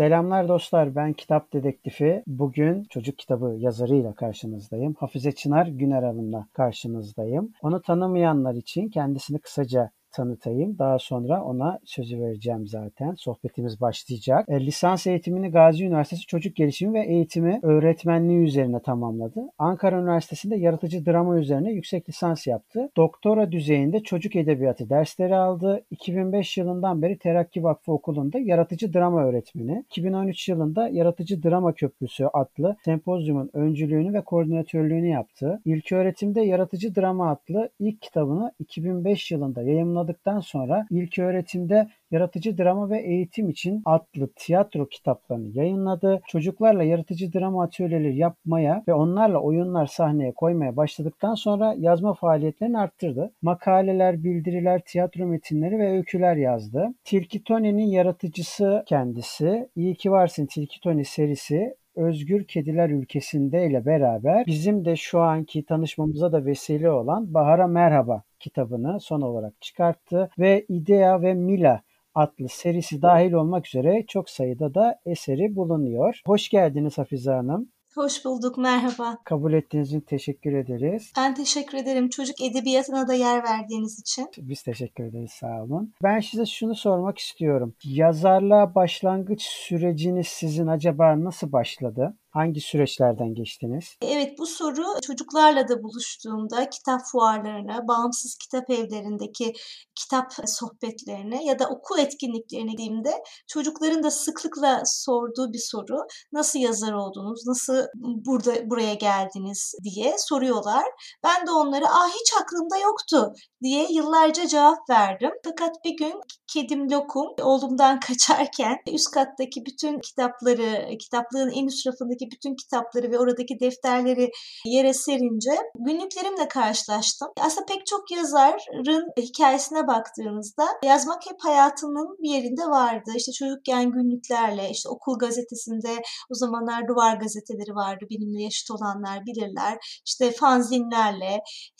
Selamlar dostlar ben Kitap Dedektifi. Bugün çocuk kitabı yazarıyla karşınızdayım. Hafize Çınar Güner Hanım'la karşınızdayım. Onu tanımayanlar için kendisini kısaca tanıtayım. Daha sonra ona sözü vereceğim zaten. Sohbetimiz başlayacak. E, lisans eğitimini Gazi Üniversitesi Çocuk Gelişimi ve Eğitimi Öğretmenliği üzerine tamamladı. Ankara Üniversitesi'nde yaratıcı drama üzerine yüksek lisans yaptı. Doktora düzeyinde çocuk edebiyatı dersleri aldı. 2005 yılından beri Terakki Vakfı Okulu'nda yaratıcı drama öğretmeni. 2013 yılında Yaratıcı Drama Köprüsü adlı sempozyumun öncülüğünü ve koordinatörlüğünü yaptı. İlk öğretimde Yaratıcı Drama adlı ilk kitabını 2005 yılında yayınladı tamamladıktan sonra ilk öğretimde Yaratıcı Drama ve Eğitim için adlı tiyatro kitaplarını yayınladı. Çocuklarla yaratıcı drama atölyeleri yapmaya ve onlarla oyunlar sahneye koymaya başladıktan sonra yazma faaliyetlerini arttırdı. Makaleler, bildiriler, tiyatro metinleri ve öyküler yazdı. Tilki Tony'nin yaratıcısı kendisi. İyi ki varsın Tilki Tony serisi Özgür Kediler Ülkesinde ile beraber bizim de şu anki tanışmamıza da vesile olan Bahar'a Merhaba kitabını son olarak çıkarttı ve İdea ve Mila adlı serisi dahil olmak üzere çok sayıda da eseri bulunuyor. Hoş geldiniz Hafize Hanım. Hoş bulduk, merhaba. Kabul ettiğiniz için teşekkür ederiz. Ben teşekkür ederim çocuk edebiyatına da yer verdiğiniz için. Biz teşekkür ederiz, sağ olun. Ben size şunu sormak istiyorum. Yazarlığa başlangıç süreciniz sizin acaba nasıl başladı? Hangi süreçlerden geçtiniz? Evet bu soru çocuklarla da buluştuğumda kitap fuarlarına, bağımsız kitap evlerindeki kitap sohbetlerine ya da okul etkinliklerine gittiğimde çocukların da sıklıkla sorduğu bir soru. Nasıl yazar oldunuz? Nasıl burada buraya geldiniz diye soruyorlar. Ben de onlara "Aa hiç aklımda yoktu." diye yıllarca cevap verdim. Fakat bir gün kedim Lokum oğlumdan kaçarken üst kattaki bütün kitapları, kitaplığın en üst rafındaki oradaki bütün kitapları ve oradaki defterleri yere serince günlüklerimle karşılaştım. Aslında pek çok yazarın hikayesine baktığınızda yazmak hep hayatının bir yerinde vardı. İşte çocukken günlüklerle, işte okul gazetesinde o zamanlar duvar gazeteleri vardı benimle yaşıt olanlar bilirler. İşte fanzinlerle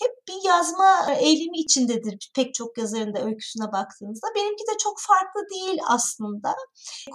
hep bir yazma eğilimi içindedir pek çok yazarın da öyküsüne baktığınızda. Benimki de çok farklı değil aslında.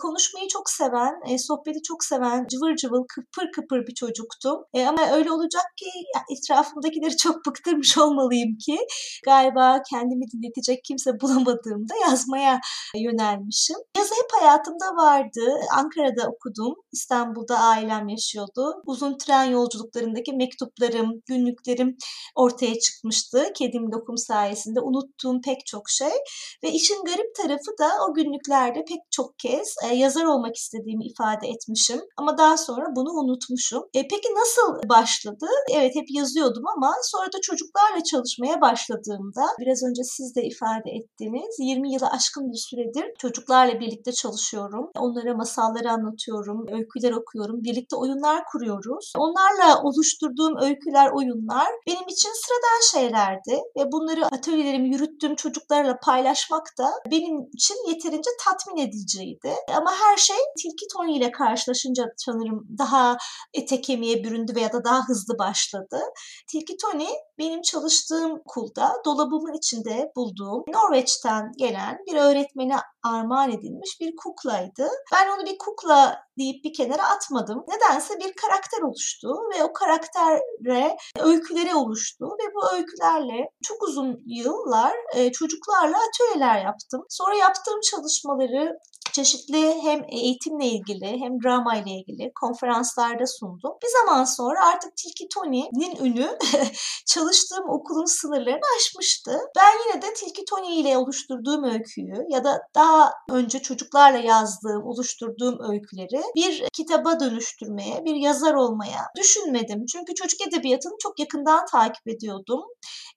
Konuşmayı çok seven, e, sohbeti çok seven, cıvır cıvıl kıpır kıpır bir çocuktum. E, ama öyle olacak ki etrafımdakileri çok bıktırmış olmalıyım ki galiba kendimi dinletecek kimse bulamadığımda yazmaya yönelmişim. Yazı hep hayatımda vardı. Ankara'da okudum. İstanbul'da ailem yaşıyordu. Uzun tren yolculuklarındaki mektuplarım, günlüklerim ortaya çıkmıştı. Kedim lokum sayesinde unuttuğum pek çok şey. Ve işin garip tarafı da o günlüklerde pek çok kez e, yazar olmak istediğimi ifade etmişim. Ama daha sonra bunu unutmuşum. E, peki nasıl başladı? Evet hep yazıyordum ama sonra da çocuklarla çalışmaya başladığımda biraz önce siz de ifade ettiğiniz 20 yılı aşkın bir süredir çocuklarla birlikte çalışıyorum. Onlara masalları anlatıyorum, öyküler okuyorum, birlikte oyunlar kuruyoruz. Onlarla oluşturduğum öyküler, oyunlar benim için sıradan şeylerdi ve bunları atölyelerimi yürüttüğüm çocuklarla paylaşmak da benim için yeterince tatmin ediciydi. Ama her şey Tilki Tony ile karşılaşınca sanırım daha ete kemiğe büründü veya da daha hızlı başladı. Tilki Tony benim çalıştığım okulda dolabımın içinde bulduğum Norveç'ten gelen bir öğretmeni armağan edilmiş bir kuklaydı. Ben onu bir kukla deyip bir kenara atmadım. Nedense bir karakter oluştu ve o karaktere öyküleri oluştu ve bu öykülerle çok uzun yıllar e, çocuklarla atölyeler yaptım. Sonra yaptığım çalışmaları çeşitli hem eğitimle ilgili hem drama ile ilgili konferanslarda sundum. Bir zaman sonra artık Tilki Tony'nin ünü çalıştığım okulun sınırlarını aşmıştı. Ben yine de Tilki Tony ile oluşturduğum öyküyü ya da daha önce çocuklarla yazdığım, oluşturduğum öyküleri bir kitaba dönüştürmeye, bir yazar olmaya düşünmedim. Çünkü çocuk edebiyatını çok yakından takip ediyordum.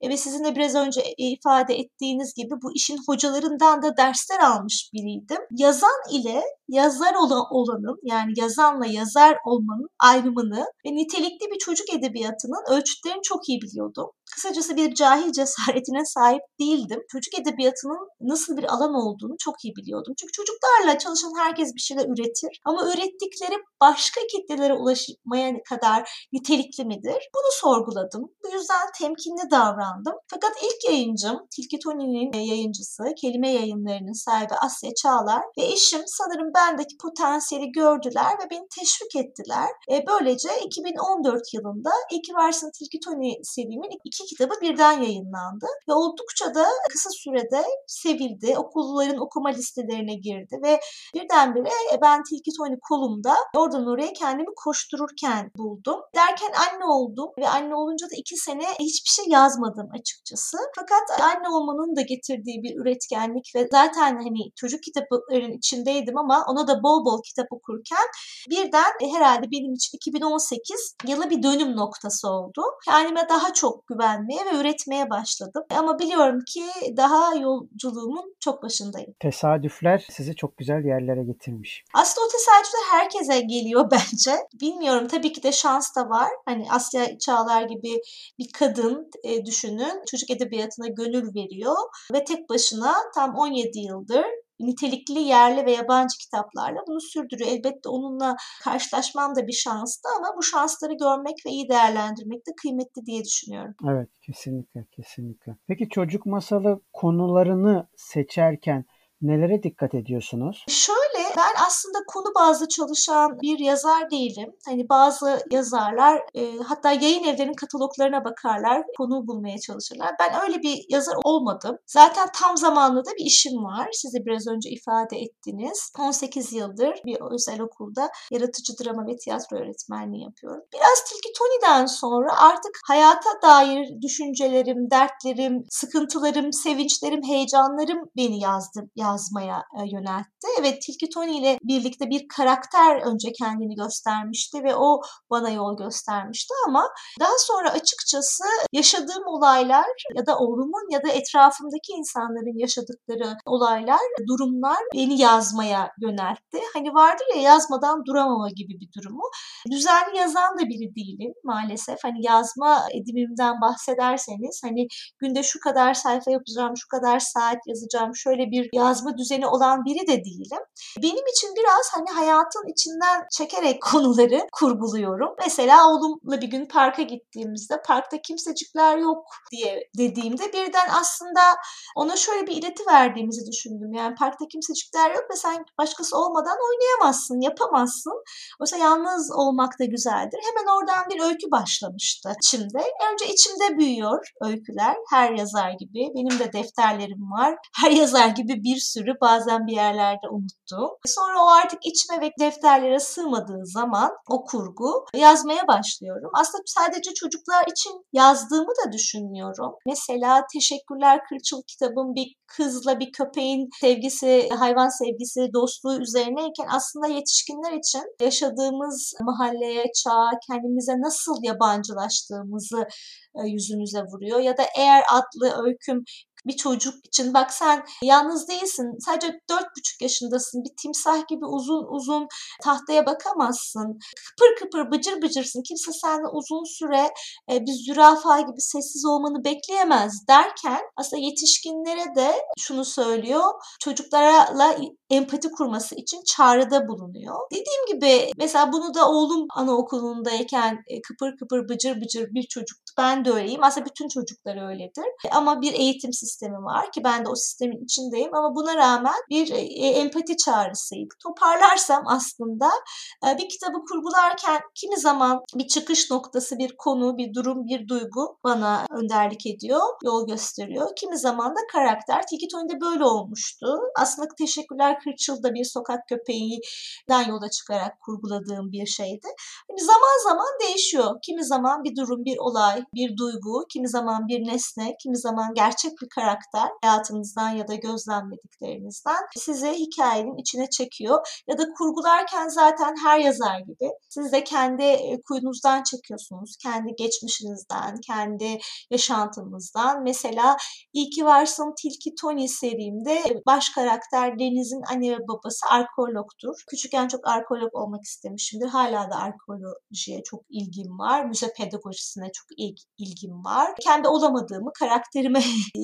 E, ve sizin de biraz önce ifade ettiğiniz gibi bu işin hocalarından da dersler almış biriydim. Yazan ile yazar olanın yani yazanla yazar olmanın ayrımını ve nitelikli bir çocuk edebiyatının ölçütlerini çok iyi biliyordum. Kısacası bir cahil cesaretine sahip değildim. Çocuk edebiyatının nasıl bir alan olduğunu çok iyi biliyordum. Çünkü çocuklarla çalışan herkes bir şeyler üretir. Ama ürettikleri başka kitlelere ulaşmaya kadar nitelikli midir? Bunu sorguladım. Bu yüzden temkinli davrandım. Fakat ilk yayıncım Tilki Tony'nin yayıncısı, kelime yayınlarının sahibi Asya Çağlar ve eşim sanırım bendeki potansiyeli gördüler ve beni teşvik ettiler. E, böylece 2014 yılında Varsın Tilki Tony serimin iki kitabı birden yayınlandı ve oldukça da kısa sürede sevildi. Okulların okuma listelerine girdi ve birdenbire e, ben Tilki Tony kolumda oradan oraya kendimi koştururken buldum. Derken anne oldum ve anne olunca da iki sene hiçbir şey yazmadım açıkçası. Fakat anne olmanın da getirdiği bir üretkenlik ve zaten hani çocuk kitapların içindeydim ama ona da bol bol kitap okurken birden e, herhalde benim için 2018 yılı bir dönüm noktası oldu. Kendime daha çok güvenmeye ve üretmeye başladım. Ama biliyorum ki daha yolculuğumun çok başındayım. Tesadüfler sizi çok güzel yerlere getirmiş. Aslında o tesadüfler herkese geliyor bence. Bilmiyorum tabii ki de şans da var. Hani Asya Çağlar gibi bir kadın e, düşünün. Çocuk edebiyatına gönül veriyor ve tek başına tam 17 yıldır nitelikli yerli ve yabancı kitaplarla bunu sürdürüyor. Elbette onunla karşılaşmam da bir şanstı ama bu şansları görmek ve iyi değerlendirmek de kıymetli diye düşünüyorum. Evet kesinlikle kesinlikle. Peki çocuk masalı konularını seçerken nelere dikkat ediyorsunuz? Şöyle ben aslında konu bazlı çalışan bir yazar değilim. Hani bazı yazarlar e, hatta yayın evlerinin kataloglarına bakarlar, konu bulmaya çalışırlar. Ben öyle bir yazar olmadım. Zaten tam zamanlı da bir işim var. Size biraz önce ifade ettiniz. 18 yıldır bir özel okulda yaratıcı drama ve tiyatro öğretmenliği yapıyorum. Biraz Tilki Tony'den sonra artık hayata dair düşüncelerim, dertlerim, sıkıntılarım, sevinçlerim, heyecanlarım beni yazdı, yazmaya e, yöneltti. Evet Tilki Tony ile birlikte bir karakter önce kendini göstermişti ve o bana yol göstermişti ama daha sonra açıkçası yaşadığım olaylar ya da oğlumun ya da etrafımdaki insanların yaşadıkları olaylar, durumlar beni yazmaya yöneltti. Hani vardır ya yazmadan duramama gibi bir durumu. Düzenli yazan da biri değilim maalesef. Hani yazma edimimden bahsederseniz hani günde şu kadar sayfa yapacağım, şu kadar saat yazacağım, şöyle bir yazma düzeni olan biri de değilim. Benim için biraz hani hayatın içinden çekerek konuları kurguluyorum. Mesela oğlumla bir gün parka gittiğimizde parkta kimsecikler yok diye dediğimde birden aslında ona şöyle bir ileti verdiğimizi düşündüm. Yani parkta kimsecikler yok ve sen başkası olmadan oynayamazsın, yapamazsın. Oysa yalnız olmak da güzeldir. Hemen oradan bir öykü başlamıştı içimde. Önce içimde büyüyor öyküler her yazar gibi. Benim de defterlerim var. Her yazar gibi bir sürü bazen bir yerlerde unuttum. Sonra o artık içime ve defterlere sığmadığı zaman o kurgu yazmaya başlıyorum. Aslında sadece çocuklar için yazdığımı da düşünmüyorum. Mesela Teşekkürler Kırçıl kitabım bir kızla bir köpeğin sevgisi, hayvan sevgisi, dostluğu üzerineyken aslında yetişkinler için yaşadığımız mahalleye, çağa, kendimize nasıl yabancılaştığımızı yüzümüze vuruyor. Ya da Eğer adlı öyküm bir çocuk için bak sen yalnız değilsin. Sadece dört buçuk yaşındasın. Bir timsah gibi uzun uzun tahtaya bakamazsın. Kıpır kıpır bıcır bıcırsın. Kimse senden uzun süre e, bir zürafa gibi sessiz olmanı bekleyemez derken aslında yetişkinlere de şunu söylüyor. Çocuklarla empati kurması için çağrıda bulunuyor. Dediğim gibi mesela bunu da oğlum anaokulundayken e, kıpır kıpır bıcır bıcır bir çocuktu. Ben de öyleyim. Aslında bütün çocuklar öyledir. Ama bir eğitim sistemi var ki ben de o sistemin içindeyim ama buna rağmen bir e, empati çağrısıydı. Toparlarsam aslında e, bir kitabı kurgularken kimi zaman bir çıkış noktası, bir konu, bir durum, bir duygu bana önderlik ediyor, yol gösteriyor. Kimi zaman da karakter. Tilki Tony'de böyle olmuştu. Aslında Teşekkürler Kırçıl'da bir sokak köpeğinden yola çıkarak kurguladığım bir şeydi. Yani zaman zaman değişiyor. Kimi zaman bir durum, bir olay, bir duygu, kimi zaman bir nesne, kimi zaman gerçek bir karakter hayatınızdan ya da gözlemlediklerinizden sizi hikayenin içine çekiyor. Ya da kurgularken zaten her yazar gibi siz de kendi e, kuyunuzdan çekiyorsunuz. Kendi geçmişinizden, kendi yaşantınızdan. Mesela İyi ki Varsın Tilki Tony serimde baş karakter Deniz'in anne ve babası arkeologtur. Küçükken çok arkeolog olmak istemişimdir. Hala da arkeolog antropolojiye çok ilgim var. Müze pedagojisine çok ilgim var. Kendi olamadığımı karakterime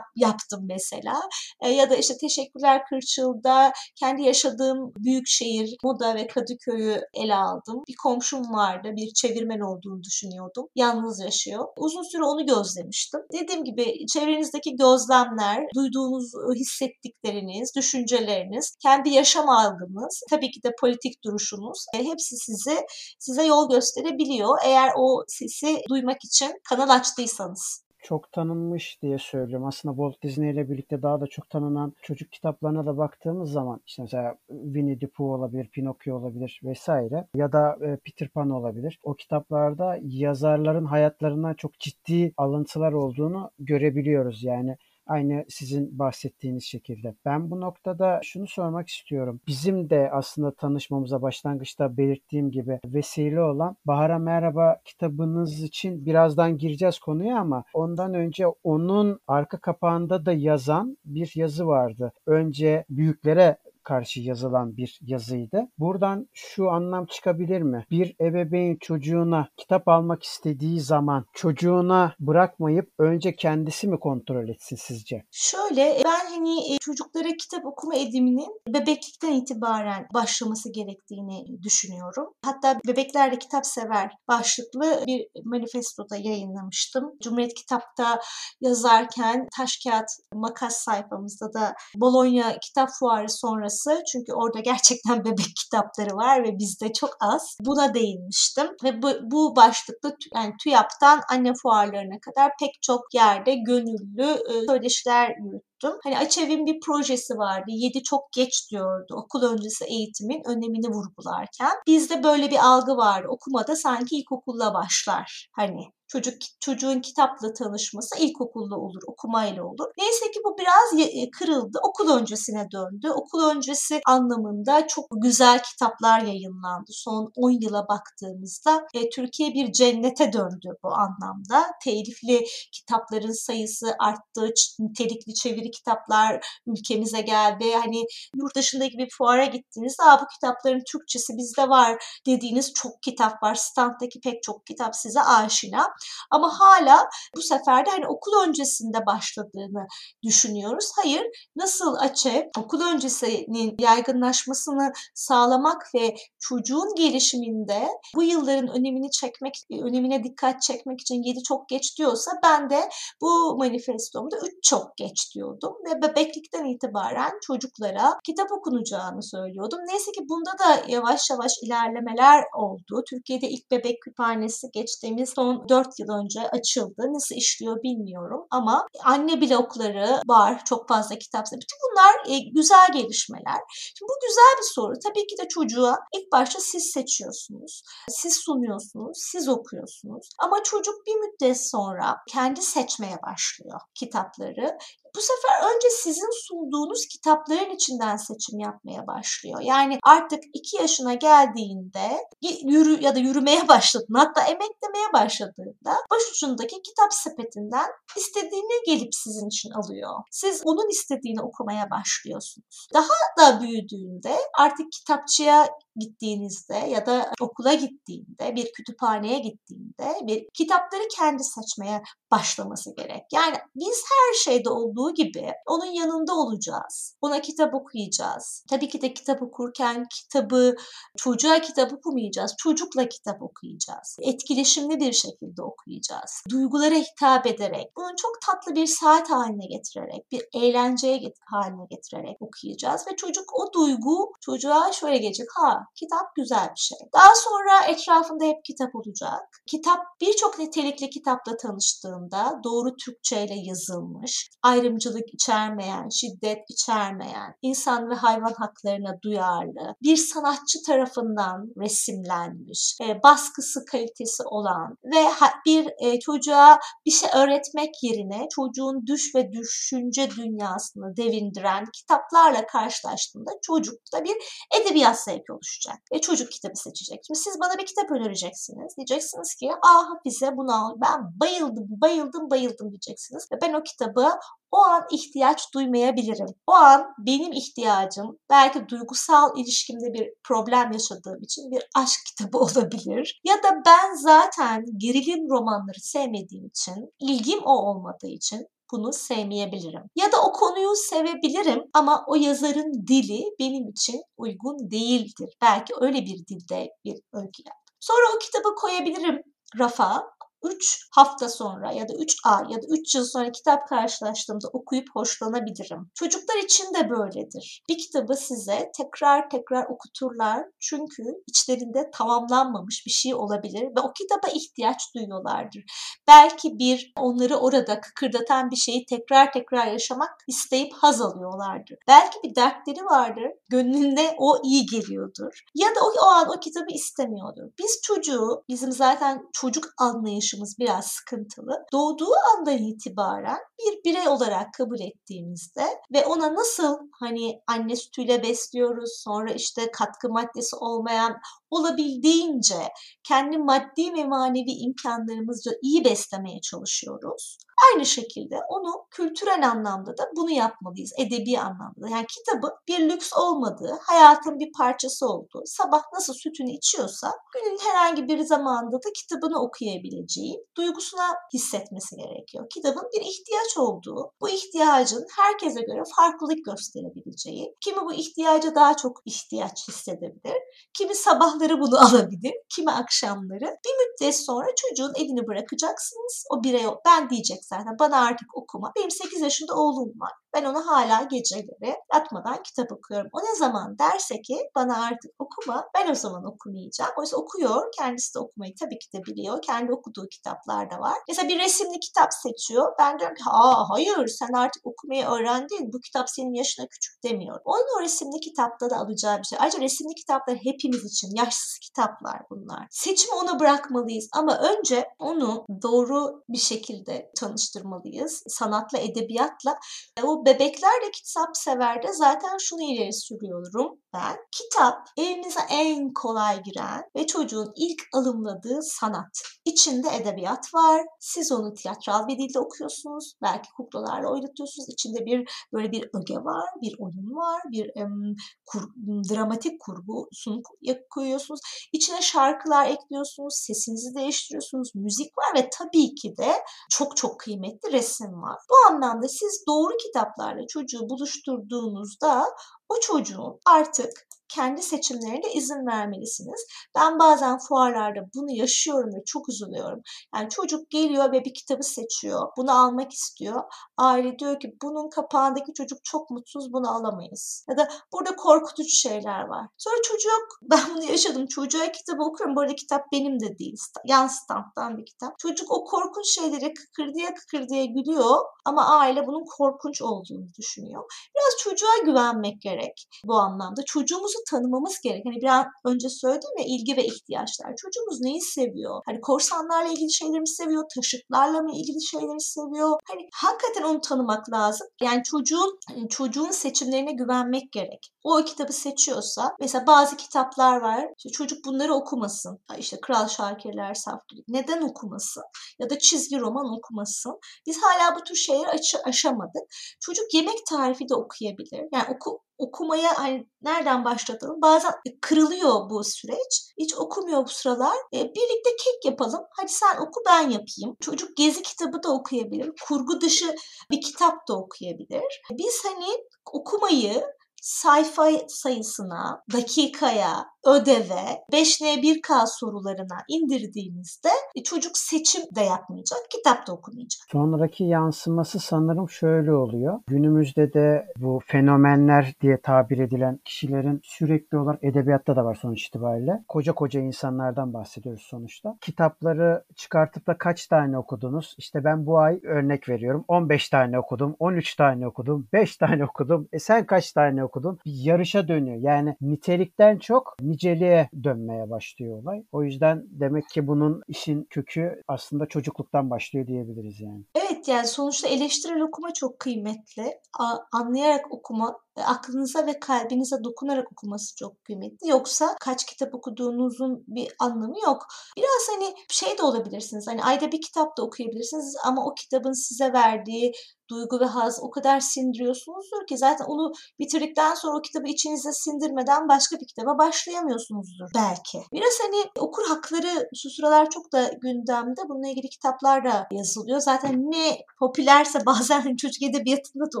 yap, yaptım mesela. E, ya da işte Teşekkürler Kırçıl'da kendi yaşadığım büyük şehir Moda ve Kadıköy'ü ele aldım. Bir komşum vardı. Bir çevirmen olduğunu düşünüyordum. Yalnız yaşıyor. Uzun süre onu gözlemiştim. Dediğim gibi çevrenizdeki gözlemler, duyduğunuz, hissettikleriniz, düşünceleriniz, kendi yaşam algınız, tabii ki de politik duruşunuz e, hepsi sizi size yol gösterebiliyor. Eğer o sesi duymak için kanal açtıysanız çok tanınmış diye söylüyorum. Aslında Walt Disney ile birlikte daha da çok tanınan çocuk kitaplarına da baktığımız zaman işte mesela Winnie the Pooh olabilir, Pinokyo olabilir vesaire ya da e, Peter Pan olabilir. O kitaplarda yazarların hayatlarından çok ciddi alıntılar olduğunu görebiliyoruz. Yani Aynı sizin bahsettiğiniz şekilde. Ben bu noktada şunu sormak istiyorum. Bizim de aslında tanışmamıza başlangıçta belirttiğim gibi vesile olan Bahar'a Merhaba kitabınız için birazdan gireceğiz konuya ama ondan önce onun arka kapağında da yazan bir yazı vardı. Önce büyüklere karşı yazılan bir yazıydı. Buradan şu anlam çıkabilir mi? Bir ebeveyn çocuğuna kitap almak istediği zaman çocuğuna bırakmayıp önce kendisi mi kontrol etsin sizce? Şöyle ben hani e, çocuklara kitap okuma ediminin bebeklikten itibaren başlaması gerektiğini düşünüyorum. Hatta Bebeklerle Kitap Sever başlıklı bir manifestoda yayınlamıştım. Cumhuriyet Kitap'ta yazarken taş kağıt makas sayfamızda da Bologna Kitap Fuarı sonrası sonrası çünkü orada gerçekten bebek kitapları var ve bizde çok az. Buna değinmiştim ve bu, bu başlıkta yani TÜYAP'tan anne fuarlarına kadar pek çok yerde gönüllü e, söyleşiler yürüttüm. Hani Açev'in bir projesi vardı. 7 çok geç diyordu. Okul öncesi eğitimin önemini vurgularken. Bizde böyle bir algı vardı. Okumada sanki ilkokulla başlar. Hani çocuk çocuğun kitapla tanışması ilkokulda olur, okumayla olur. Neyse ki bu biraz e, kırıldı. Okul öncesine döndü. Okul öncesi anlamında çok güzel kitaplar yayınlandı. Son 10 yıla baktığımızda e, Türkiye bir cennete döndü bu anlamda. Telifli kitapların sayısı arttı. Nitelikli çeviri kitaplar ülkemize geldi. Hani yurt dışındaki bir fuara gittiğinizde Aa, bu kitapların Türkçesi bizde var dediğiniz çok kitap var. Standdaki pek çok kitap size aşina. Ama hala bu sefer de hani okul öncesinde başladığını düşünüyoruz. Hayır, nasıl açı okul öncesinin yaygınlaşmasını sağlamak ve çocuğun gelişiminde bu yılların önemini çekmek, önemine dikkat çekmek için 7 çok geç diyorsa ben de bu manifestomda 3 çok geç diyordum ve bebeklikten itibaren çocuklara kitap okunacağını söylüyordum. Neyse ki bunda da yavaş yavaş ilerlemeler oldu. Türkiye'de ilk bebek kütüphanesi geçtiğimiz son 4 4 yıl önce açıldı. Nasıl işliyor bilmiyorum ama anne blokları var. Çok fazla kitap. Bütün bunlar e, güzel gelişmeler. Şimdi bu güzel bir soru. Tabii ki de çocuğa ilk başta siz seçiyorsunuz. Siz sunuyorsunuz. Siz okuyorsunuz. Ama çocuk bir müddet sonra kendi seçmeye başlıyor kitapları bu sefer önce sizin sunduğunuz kitapların içinden seçim yapmaya başlıyor. Yani artık iki yaşına geldiğinde yürü ya da yürümeye başladığında hatta emeklemeye başladığında başucundaki kitap sepetinden istediğini gelip sizin için alıyor. Siz onun istediğini okumaya başlıyorsunuz. Daha da büyüdüğünde artık kitapçıya gittiğinizde ya da okula gittiğinde, bir kütüphaneye gittiğinde bir kitapları kendi seçmeye başlaması gerek. Yani biz her şeyde olduğu gibi onun yanında olacağız. Ona kitap okuyacağız. Tabii ki de kitap okurken kitabı çocuğa kitap okumayacağız. Çocukla kitap okuyacağız. Etkileşimli bir şekilde okuyacağız. Duygulara hitap ederek, bunu çok tatlı bir saat haline getirerek, bir eğlenceye haline getirerek okuyacağız ve çocuk o duygu çocuğa şöyle gelecek. Ha kitap güzel bir şey. Daha sonra etrafında hep kitap olacak. Kitap birçok nitelikli kitapla tanıştığında doğru Türkçe ile yazılmış, ayrımcılık içermeyen, şiddet içermeyen, insan ve hayvan haklarına duyarlı, bir sanatçı tarafından resimlenmiş, e, baskısı kalitesi olan ve bir e, çocuğa bir şey öğretmek yerine çocuğun düş ve düşünce dünyasını devindiren kitaplarla karşılaştığında çocukta bir edebiyat zevki düşecek. Ve çocuk kitabı seçecek. Şimdi siz bana bir kitap önereceksiniz. Diyeceksiniz ki ah bize bunu al. Ben bayıldım, bayıldım, bayıldım diyeceksiniz. Ve ben o kitabı o an ihtiyaç duymayabilirim. O an benim ihtiyacım belki duygusal ilişkimde bir problem yaşadığım için bir aşk kitabı olabilir. Ya da ben zaten gerilim romanları sevmediğim için, ilgim o olmadığı için bunu sevmeyebilirim. Ya da o konuyu sevebilirim ama o yazarın dili benim için uygun değildir. Belki öyle bir dilde bir öykü Sonra o kitabı koyabilirim rafa 3 hafta sonra ya da 3 ay ya da 3 yıl sonra kitap karşılaştığımda okuyup hoşlanabilirim. Çocuklar için de böyledir. Bir kitabı size tekrar tekrar okuturlar çünkü içlerinde tamamlanmamış bir şey olabilir ve o kitaba ihtiyaç duyuyorlardır. Belki bir onları orada kıkırdatan bir şeyi tekrar tekrar yaşamak isteyip haz alıyorlardır. Belki bir dertleri vardır, gönlünde o iyi geliyordur. Ya da o, o an o kitabı istemiyordur. Biz çocuğu, bizim zaten çocuk anlayışı yaşımız biraz sıkıntılı. Doğduğu andan itibaren bir birey olarak kabul ettiğimizde ve ona nasıl hani anne sütüyle besliyoruz sonra işte katkı maddesi olmayan olabildiğince kendi maddi ve manevi imkanlarımızla iyi beslemeye çalışıyoruz. Aynı şekilde onu kültürel anlamda da bunu yapmalıyız. Edebi anlamda. Yani kitabı bir lüks olmadığı, hayatın bir parçası olduğu, sabah nasıl sütünü içiyorsa günün herhangi bir zamanında da kitabını okuyabileceği duygusuna hissetmesi gerekiyor. Kitabın bir ihtiyaç olduğu, bu ihtiyacın herkese göre farklılık gösterebileceği, kimi bu ihtiyaca daha çok ihtiyaç hissedebilir, kimi sabahları bunu alabilir, kimi akşamları. Bir müddet sonra çocuğun elini bırakacaksınız. O birey ben diyecek zaten bana artık okuma. Benim 8 yaşında oğlum var. Ben onu hala geceleri yatmadan kitap okuyorum. O ne zaman derse ki bana artık okuma ben o zaman okumayacağım. Oysa okuyor. Kendisi de okumayı tabii ki de biliyor. Kendi okuduğu kitaplar da var. Mesela bir resimli kitap seçiyor. Ben diyorum ki ha hayır sen artık okumayı öğrendin. Bu kitap senin yaşına küçük demiyor. Onun o resimli kitapta da alacağı bir şey. Ayrıca resimli kitaplar hepimiz için yaşsız kitaplar bunlar. Seçimi ona bırakmalıyız ama önce onu doğru bir şekilde tanıştırmalıyız. Sanatla, edebiyatla. O bebekler de kitap severde zaten şunu ileri sürüyorum ben. Kitap evimize en kolay giren ve çocuğun ilk alımladığı sanat. İçinde edebiyat var. Siz onu tiyatral bir dilde okuyorsunuz. Belki kuklalarla oynatıyorsunuz. İçinde bir böyle bir öge var, bir oyun var, bir em, kur, dramatik kurgu sunum koyuyorsunuz. İçine şarkılar ekliyorsunuz, sesinizi değiştiriyorsunuz, müzik var ve tabii ki de çok çok kıymetli resim var. Bu anlamda siz doğru kitap kitaplarla çocuğu buluşturduğunuzda o çocuğun artık kendi seçimlerine izin vermelisiniz. Ben bazen fuarlarda bunu yaşıyorum ve çok üzülüyorum. Yani çocuk geliyor ve bir kitabı seçiyor. Bunu almak istiyor. Aile diyor ki bunun kapağındaki çocuk çok mutsuz bunu alamayız. Ya da burada korkutucu şeyler var. Sonra çocuk ben bunu yaşadım. Çocuğa kitabı okuyorum. Bu arada kitap benim de değil. Yan standtan bir kitap. Çocuk o korkunç şeyleri kıkırdıya kıkırdıya gülüyor ama aile bunun korkunç olduğunu düşünüyor. Biraz çocuğa güvenmek gerek bu anlamda. Çocuğumuzu tanımamız gerek. Hani biraz önce söyledim ya ilgi ve ihtiyaçlar. Çocuğumuz neyi seviyor? Hani korsanlarla ilgili şeyleri mi seviyor? Taşıtlarla mı ilgili şeyleri seviyor? Hani hakikaten onu tanımak lazım. Yani çocuğun hani çocuğun seçimlerine güvenmek gerek. O kitabı seçiyorsa mesela bazı kitaplar var. İşte çocuk bunları okumasın. İşte Kral Şakirler Saftirik. Neden okumasın? Ya da çizgi roman okumasın. Biz hala bu tür şeyleri aşamadık. Çocuk yemek tarifi de okuyabilir. Yani oku, okumaya hani nereden başlatalım? Bazen kırılıyor bu süreç. Hiç okumuyor bu sıralar. E, birlikte kek yapalım. Hadi sen oku ben yapayım. Çocuk gezi kitabı da okuyabilir. Kurgu dışı bir kitap da okuyabilir. Biz hani okumayı sayfa sayısına, dakikaya, ödeve, 5N1K sorularına indirdiğimizde e, çocuk seçim de yapmayacak, kitap da okumayacak. Sonraki yansıması sanırım şöyle oluyor. Günümüzde de bu fenomenler diye tabir edilen kişilerin sürekli olarak edebiyatta da var sonuç itibariyle. Koca koca insanlardan bahsediyoruz sonuçta. Kitapları çıkartıp da kaç tane okudunuz? İşte ben bu ay örnek veriyorum. 15 tane okudum, 13 tane okudum, 5 tane okudum. E sen kaç tane okudun? Bir yarışa dönüyor. Yani nitelikten çok niceliğe dönmeye başlıyor olay. O yüzden demek ki bunun işin kökü aslında çocukluktan başlıyor diyebiliriz yani. Evet yani sonuçta eleştirel okuma çok kıymetli. A- anlayarak okuma aklınıza ve kalbinize dokunarak okuması çok kıymetli. Yoksa kaç kitap okuduğunuzun bir anlamı yok. Biraz hani şey de olabilirsiniz. Hani ayda bir kitap da okuyabilirsiniz ama o kitabın size verdiği duygu ve haz o kadar sindiriyorsunuzdur ki zaten onu bitirdikten sonra o kitabı içinize sindirmeden başka bir kitaba başlayamıyorsunuzdur belki. Biraz hani okur hakları şu sıralar çok da gündemde. Bununla ilgili kitaplar da yazılıyor. Zaten ne popülerse bazen çocuk edebiyatında da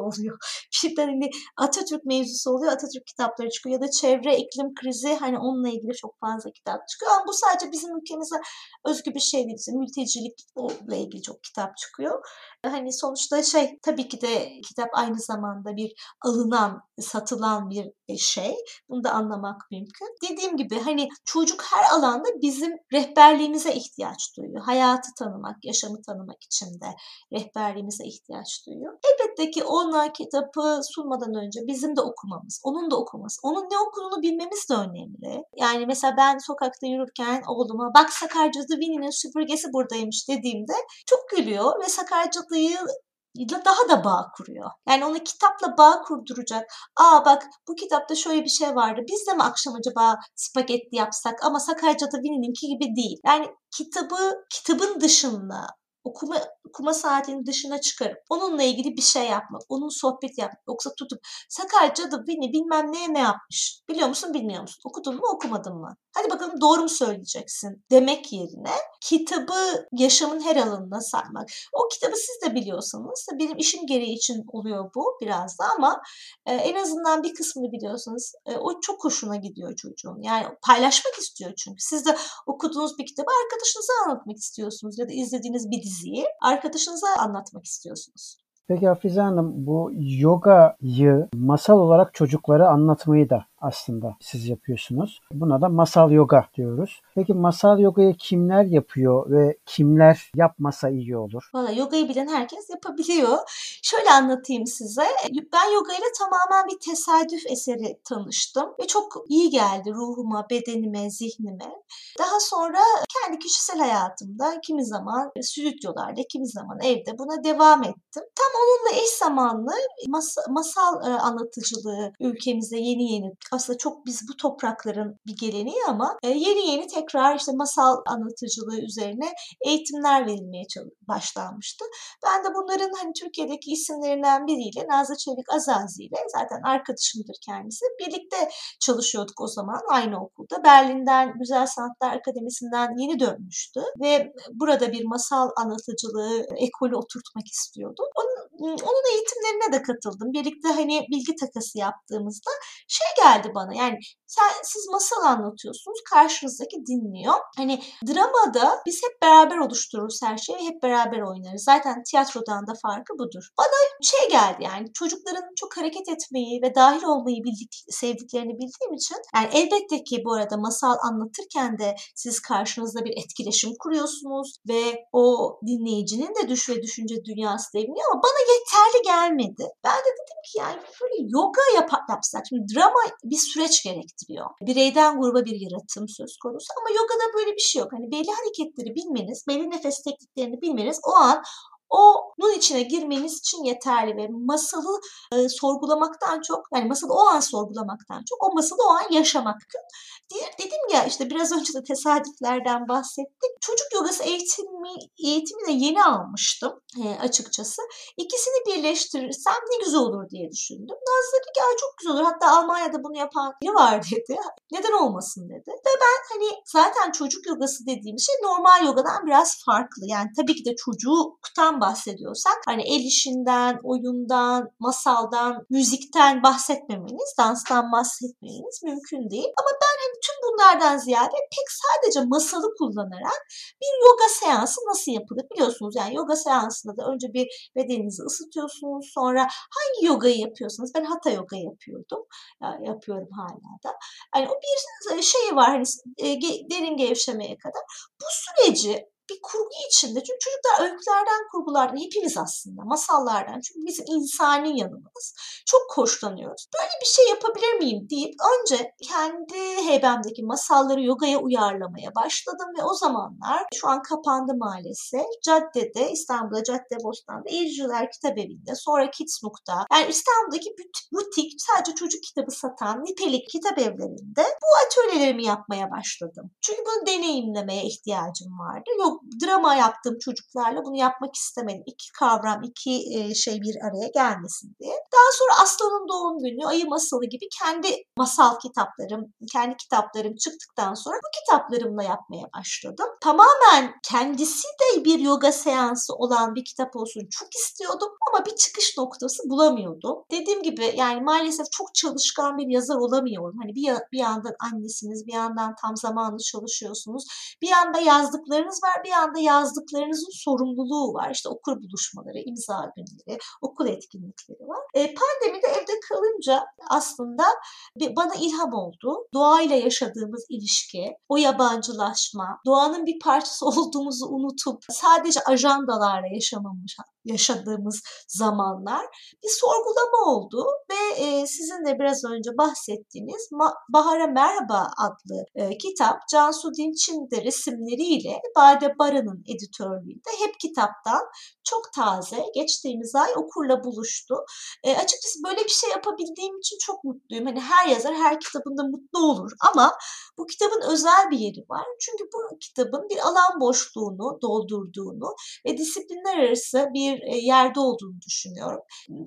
oluyor. Birden hani Atatürk mevzusu oluyor. Atatürk kitapları çıkıyor ya da çevre iklim krizi hani onunla ilgili çok fazla kitap çıkıyor. Ama bu sadece bizim ülkemize özgü bir şey değil. Mültecilikle ilgili çok kitap çıkıyor. Hani sonuçta şey tabii ki de kitap aynı zamanda bir alınan, satılan bir şey. Bunu da anlamak mümkün. Dediğim gibi hani çocuk her alanda bizim rehberliğimize ihtiyaç duyuyor. Hayatı tanımak, yaşamı tanımak için de rehberliğimize ihtiyaç duyuyor. Elbette ki ona kitabı sunmadan önce bizim de okumamız, onun da okuması, onun ne okuduğunu bilmemiz de önemli. Yani mesela ben sokakta yürürken oğluma bak Sakarcadı Winnie'nin süpürgesi buradaymış dediğimde çok gülüyor ve Sakarcadı'yı daha da bağ kuruyor. Yani onu kitapla bağ kurduracak. Aa bak bu kitapta şöyle bir şey vardı. Biz de mi akşam acaba spagetti yapsak ama Sakarca'da Winnie'ninki gibi değil. Yani kitabı kitabın dışında okuma okuma saatinin dışına çıkarıp onunla ilgili bir şey yapmak, onun sohbet yapmak. Yoksa tutup Sakar Cadı beni bilmem neye ne yapmış. Biliyor musun bilmiyor musun? Okudun mu okumadın mı? Hadi bakalım doğru mu söyleyeceksin demek yerine kitabı yaşamın her alanına sarmak. O kitabı siz de biliyorsanız benim işim gereği için oluyor bu biraz da ama e, en azından bir kısmını biliyorsanız e, o çok hoşuna gidiyor çocuğun. Yani paylaşmak istiyor çünkü. Siz de okuduğunuz bir kitabı arkadaşınıza anlatmak istiyorsunuz ya da izlediğiniz bir diziyi arkadaşınıza anlatmak istiyorsunuz. Peki Hafize Hanım bu yogayı masal olarak çocuklara anlatmayı da aslında siz yapıyorsunuz. Buna da masal yoga diyoruz. Peki masal yogayı kimler yapıyor ve kimler yapmasa iyi olur? Valla yogayı bilen herkes yapabiliyor. Şöyle anlatayım size. Ben yoga ile tamamen bir tesadüf eseri tanıştım ve çok iyi geldi ruhuma, bedenime, zihnime. Daha sonra kendi kişisel hayatımda kimi zaman stüdyolarda, kimi zaman evde buna devam ettim. Tam onunla eş zamanlı mas masal e, anlatıcılığı ülkemizde yeni yeni aslında çok biz bu toprakların bir geleneği ama e, yeni yeni tekrar işte masal anlatıcılığı üzerine eğitimler verilmeye başlanmıştı. Ben de bunların hani Türkiye'deki isimlerinden biriyle Nazlı Çevik Azazi ile zaten arkadaşımdır kendisi. Birlikte çalışıyorduk o zaman aynı okulda. Berlin'den Güzel Sanatlar Akademisi'nden yeni dönmüştü ve burada bir masal anlatıcılığı ekolü oturtmak istiyordu. Onun, onun eğitimlerine de katıldım. Birlikte hani bilgi takası yaptığımızda şey geldi bana. Yani sen, siz masal anlatıyorsunuz, karşınızdaki dinliyor. Hani dramada biz hep beraber oluştururuz her şeyi hep beraber oynarız. Zaten tiyatrodan da farkı budur. Bana şey geldi yani çocukların çok hareket etmeyi ve dahil olmayı bildik, sevdiklerini bildiğim için yani elbette ki bu arada masal anlatırken de siz karşınızda bir etkileşim kuruyorsunuz ve o dinleyicinin de düş ve düşünce dünyası deviniyor ama bana yeterli gelmedi. Ben de dedim ki yani böyle yoga yap yapsak. Şimdi drama bir süreç gerektiriyor. Bireyden gruba bir yaratım söz konusu ama yogada böyle bir şey yok. Hani belli hareketleri bilmeniz, belli nefes tekniklerini bilmeniz o an onun içine girmeniz için yeterli ve masalı e, sorgulamaktan çok yani masalı o an sorgulamaktan çok o masalı o an yaşamak. Diğer, dedim ya işte biraz önce de tesadüflerden bahsettik. Çocuk yogası eğitimi, eğitimi de yeni almıştım e, açıkçası. İkisini birleştirirsem ne güzel olur diye düşündüm. Nazlı dedi ki çok güzel olur. Hatta Almanya'da bunu yapan biri var dedi. Neden olmasın dedi. Ve ben hani zaten çocuk yogası dediğim şey normal yogadan biraz farklı. Yani tabii ki de çocuktan bahsediyorsak hani el işinden, oyundan, masaldan, müzikten bahsetmemeniz, danstan bahsetmeniz mümkün değil. Ama ben hani tüm bunlardan ziyade pek sadece masalı kullanarak bir yoga seansı nasıl yapılır biliyorsunuz. Yani yoga seansında da önce bir bedeninizi ısıtıyorsunuz. Sonra hangi yogayı yapıyorsanız ben hatha yoga yapıyordum. Yapıyorum hala da. Yani o bir şey var hani derin gevşemeye kadar. Bu süreci bir kurgu içinde. Çünkü çocuklar öykülerden, kurgulardan, hepimiz aslında masallardan. Çünkü bizim insani yanımız. Çok hoşlanıyoruz. Böyle bir şey yapabilir miyim deyip önce kendi heybemdeki masalları yogaya uyarlamaya başladım ve o zamanlar şu an kapandı maalesef. Caddede, İstanbul'da Cadde Bostan'da İzciler Kitap Evi'nde, sonra Kidsnook'ta yani İstanbul'daki butik sadece çocuk kitabı satan nitelik kitap evlerinde bu atölyelerimi yapmaya başladım. Çünkü bunu deneyimlemeye ihtiyacım vardı. Drama yaptığım çocuklarla bunu yapmak istemedim. İki kavram, iki e, şey bir araya gelmesin diye. Daha sonra Aslan'ın doğum günü, Ayı Masalı gibi kendi masal kitaplarım, kendi kitaplarım çıktıktan sonra bu kitaplarımla yapmaya başladım. Tamamen kendisi de bir yoga seansı olan bir kitap olsun çok istiyordum ama bir çıkış noktası bulamıyordum. Dediğim gibi yani maalesef çok çalışkan bir yazar olamıyorum. Hani bir, bir yandan annesiniz, bir yandan tam zamanlı çalışıyorsunuz. Bir yanda yazdıklarınız var, bir yanda yazdıklarınızın sorumluluğu var. İşte okur buluşmaları, imza günleri, okul etkinlikleri var. E, pandemide evde kalınca aslında bana ilham oldu. Doğayla yaşadığımız ilişki, o yabancılaşma, doğanın bir parçası olduğumuzu unutup sadece ajandalarla yaşamamış yaşadığımız zamanlar bir sorgulama oldu ve e, sizin de biraz önce bahsettiğiniz Bahar'a Merhaba adlı e, kitap Cansu Dinç'in de resimleriyle Bade Baran'ın editörlüğünde hep kitaptan çok taze geçtiğimiz ay okurla buluştu. E, açıkçası böyle bir şey yapabildiğim için çok mutluyum. Hani her yazar her kitabında mutlu olur ama bu kitabın özel bir yeri var. Çünkü bu kitabın bir alan boşluğunu doldurduğunu ve disiplinler arası bir e, yerde olduğunu düşünüyorum.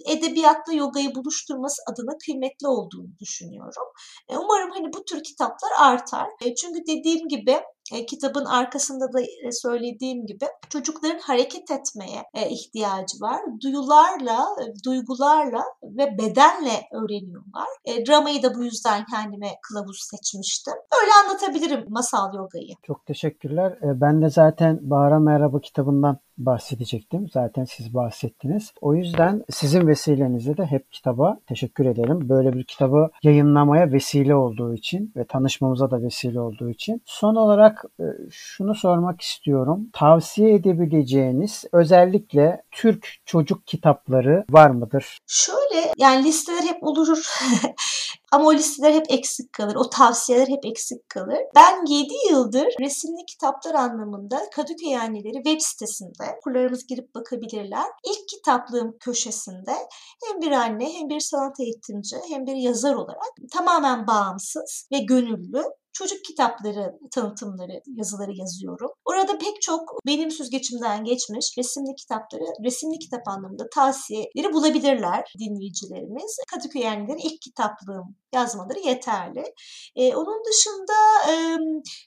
Edebiyatla yogayı buluşturması adına kıymetli olduğunu düşünüyorum. E, umarım hani bu tür kitaplar artar. E, çünkü dediğim gibi e, kitabın arkasında da e, söylediğim gibi çocukların hareket etmeye e, ihtiyacı var. Duyularla, e, duygularla ve bedenle öğreniyorlar. E, dramayı da bu yüzden kendime kılavuz seçmiştim. Öyle anlatabilirim masal yogayı. Çok teşekkürler. E, ben de zaten Bahara Merhaba kitabından bahsedecektim. Zaten siz bahsettiniz. O yüzden sizin vesilenizle de hep kitaba teşekkür ederim. Böyle bir kitabı yayınlamaya vesile olduğu için ve tanışmamıza da vesile olduğu için. Son olarak e, şunu sormak istiyorum. Tavsiye edebileceğiniz özellikle Türk çocuk kitapları var mıdır? Şöyle yani listeler hep olur. Ama o listeler hep eksik kalır. O tavsiyeler hep eksik kalır. Ben 7 yıldır resimli kitaplar anlamında Kadıköy Anneleri web sitesinde okurlarımız girip bakabilirler. İlk kitaplığım köşesinde hem bir anne hem bir sanat eğitimci hem bir yazar olarak tamamen bağımsız ve gönüllü çocuk kitapları tanıtımları, yazıları yazıyorum. Orada pek çok benim süzgeçimden geçmiş resimli kitapları, resimli kitap anlamında tavsiyeleri bulabilirler dinleyicilerimiz. Kadıköy Yerlilerin ilk kitaplığım yazmaları yeterli. Ee, onun dışında e,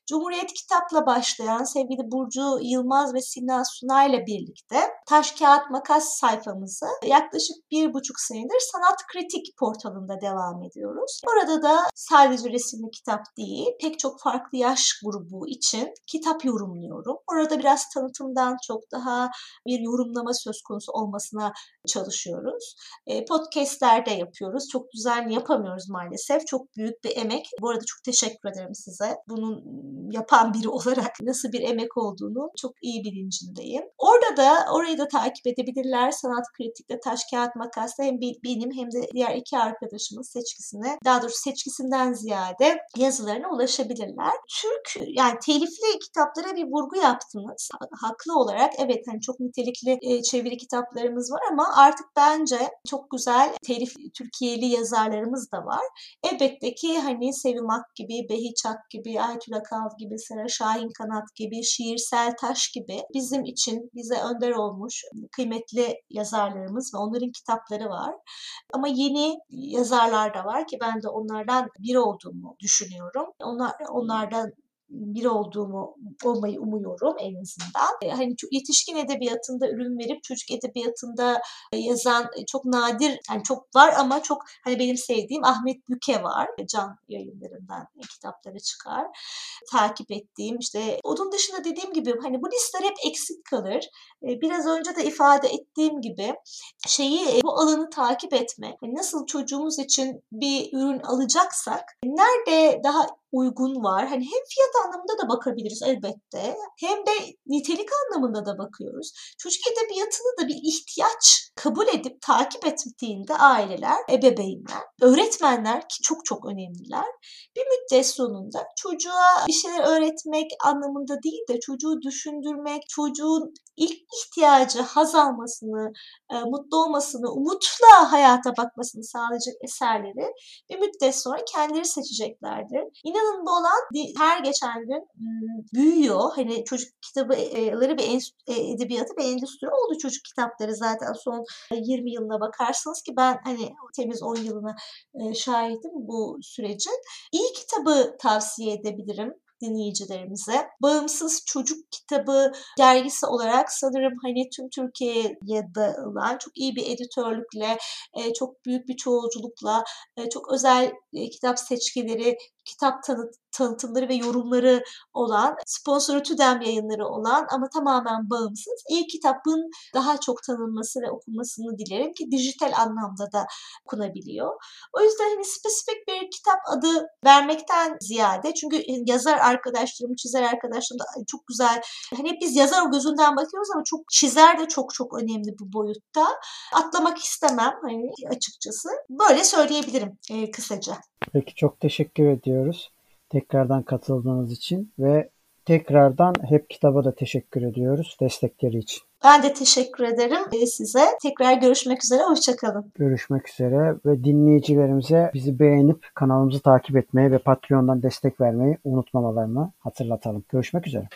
Cumhuriyet Kitap'la başlayan sevgili Burcu Yılmaz ve Sinan Sunay ile birlikte Taş Kağıt Makas sayfamızı yaklaşık bir buçuk senedir Sanat Kritik portalında devam ediyoruz. Orada da sadece resimli kitap değil, pek çok farklı yaş grubu için kitap yorumluyorum. Orada biraz tanıtımdan çok daha bir yorumlama söz konusu olmasına çalışıyoruz. E, podcastler de yapıyoruz. Çok düzenli yapamıyoruz maalesef. Çok büyük bir emek. Bu arada çok teşekkür ederim size. Bunun yapan biri olarak nasıl bir emek olduğunu çok iyi bilincindeyim. Orada da orayı da takip edebilirler. Sanat Kritik'te Taş Kağıt Makas'ta hem benim hem de diğer iki arkadaşımın seçkisine daha doğrusu seçkisinden ziyade yazılarına ulaşabilirler. Türk yani telifli kitaplara bir vurgu yaptınız. Haklı olarak evet hani çok nitelikli e, çeviri kitaplarımız var ama artık bence çok güzel telif Türkiye'li yazarlarımız da var. Elbette ki hani Sevim Ak gibi, Behiçak gibi, Aytül Akav gibi, Sera Şahin Kanat gibi, Şiirsel Taş gibi bizim için bize önder olmuş kıymetli yazarlarımız ve onların kitapları var. Ama yeni yazarlar da var ki ben de onlardan biri olduğumu düşünüyorum. Onlar, onlardan biri olduğumu olmayı umuyorum en azından. E, hani yetişkin edebiyatında ürün verip çocuk edebiyatında e, yazan e, çok nadir yani çok var ama çok hani benim sevdiğim Ahmet Büke var. Can yayınlarından kitapları çıkar. Takip ettiğim işte onun dışında dediğim gibi hani bu listeler hep eksik kalır. Biraz önce de ifade ettiğim gibi şeyi bu alanı takip etme. Nasıl çocuğumuz için bir ürün alacaksak nerede daha uygun var. Hani hem fiyat anlamında da bakabiliriz elbette hem de nitelik anlamında da bakıyoruz. Çocuk edebiyatını da bir ihtiyaç kabul edip takip ettiğinde aileler, ebeveynler, öğretmenler ki çok çok önemliler bir müddet sonunda çocuğa bir şeyler öğretmek anlamında değil de çocuğu düşündürmek, çocuğun ilk ihtiyacı haz almasını, e, mutlu olmasını, umutla hayata bakmasını sağlayacak eserleri bir müddet sonra kendileri seçeceklerdir. İnanın bu olan her geçen gün büyüyor. Hani çocuk kitapları bir edebiyatı bir endüstri oldu çocuk kitapları zaten son 20 yılına bakarsanız ki ben hani temiz 10 yılına şahidim bu sürecin. İyi kitabı tavsiye edebilirim dinleyicilerimize. Bağımsız Çocuk Kitabı dergisi olarak sanırım hani tüm Türkiye'ye dağılan çok iyi bir editörlükle, çok büyük bir çoğulculukla, çok özel kitap seçkileri kitap tanıt, tanıtımları ve yorumları olan, sponsoru TÜDEM yayınları olan ama tamamen bağımsız iyi kitabın daha çok tanınması ve okunmasını dilerim ki dijital anlamda da okunabiliyor. O yüzden hani spesifik bir kitap adı vermekten ziyade çünkü yazar arkadaşlarım, çizer arkadaşlarım da çok güzel. Hani biz yazar gözünden bakıyoruz ama çok çizer de çok çok önemli bu boyutta. Atlamak istemem hani açıkçası. Böyle söyleyebilirim e, kısaca. Peki çok teşekkür ediyoruz. Tekrardan katıldığınız için ve tekrardan hep kitaba da teşekkür ediyoruz destekleri için. Ben de teşekkür ederim size. Tekrar görüşmek üzere. Hoşçakalın. Görüşmek üzere ve dinleyicilerimize bizi beğenip kanalımızı takip etmeyi ve Patreon'dan destek vermeyi unutmamalarını hatırlatalım. Görüşmek üzere.